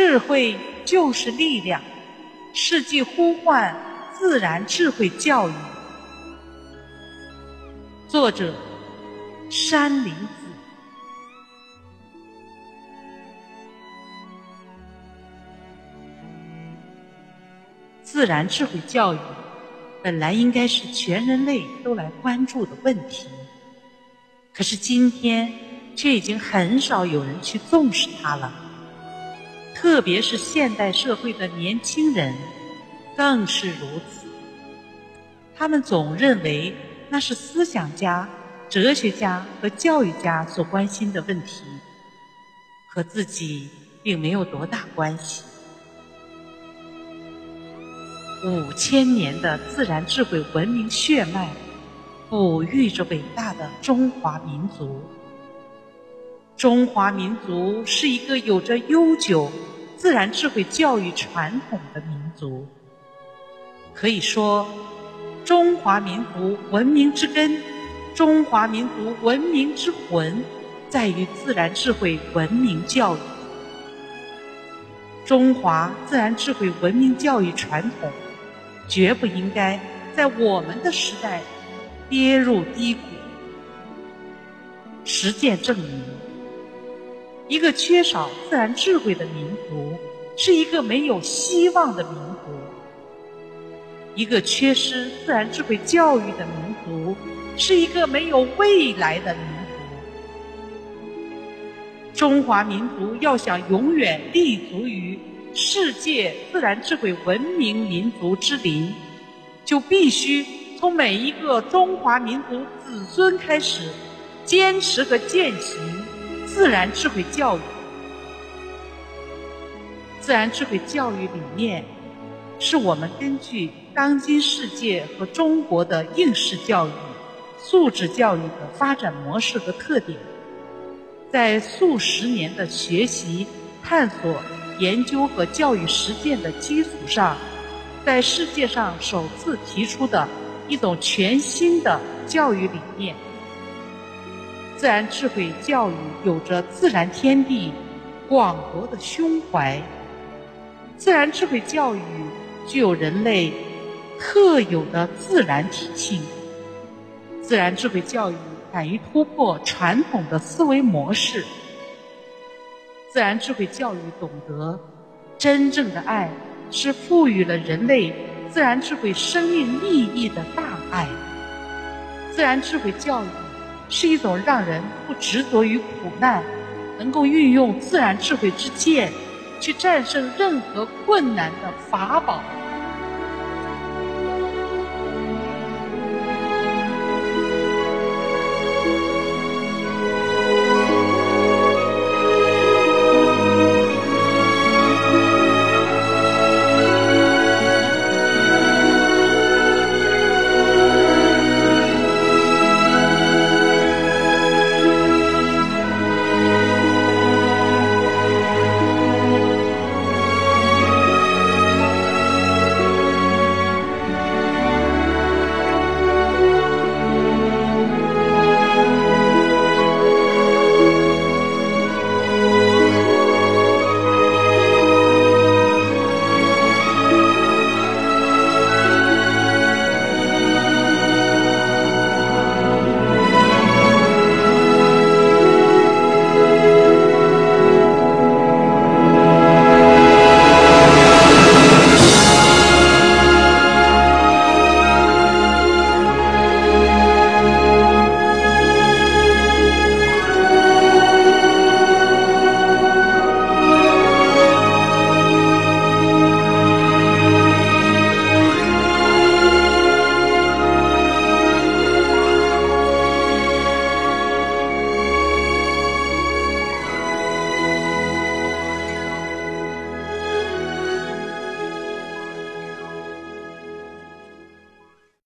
智慧就是力量，世纪呼唤自然智慧教育。作者：山林子。自然智慧教育本来应该是全人类都来关注的问题，可是今天却已经很少有人去重视它了。特别是现代社会的年轻人更是如此，他们总认为那是思想家、哲学家和教育家所关心的问题，和自己并没有多大关系。五千年的自然智慧文明血脉，哺育着伟大的中华民族。中华民族是一个有着悠久自然智慧教育传统的民族。可以说，中华民族文明之根，中华民族文明之魂，在于自然智慧文明教育。中华自然智慧文明教育传统。绝不应该在我们的时代跌入低谷。实践证明，一个缺少自然智慧的民族是一个没有希望的民族；一个缺失自然智慧教育的民族是一个没有未来的民族。中华民族要想永远立足于。世界自然智慧文明民族之林，就必须从每一个中华民族子孙开始，坚持和践行自然智慧教育。自然智慧教育理念，是我们根据当今世界和中国的应试教育、素质教育的发展模式和特点，在数十年的学习探索。研究和教育实践的基础上，在世界上首次提出的一种全新的教育理念。自然智慧教育有着自然天地广博的胸怀，自然智慧教育具有人类特有的自然体性，自然智慧教育敢于突破传统的思维模式。自然智慧教育懂得，真正的爱是赋予了人类自然智慧生命意义的大爱。自然智慧教育是一种让人不执着于苦难，能够运用自然智慧之剑去战胜任何困难的法宝。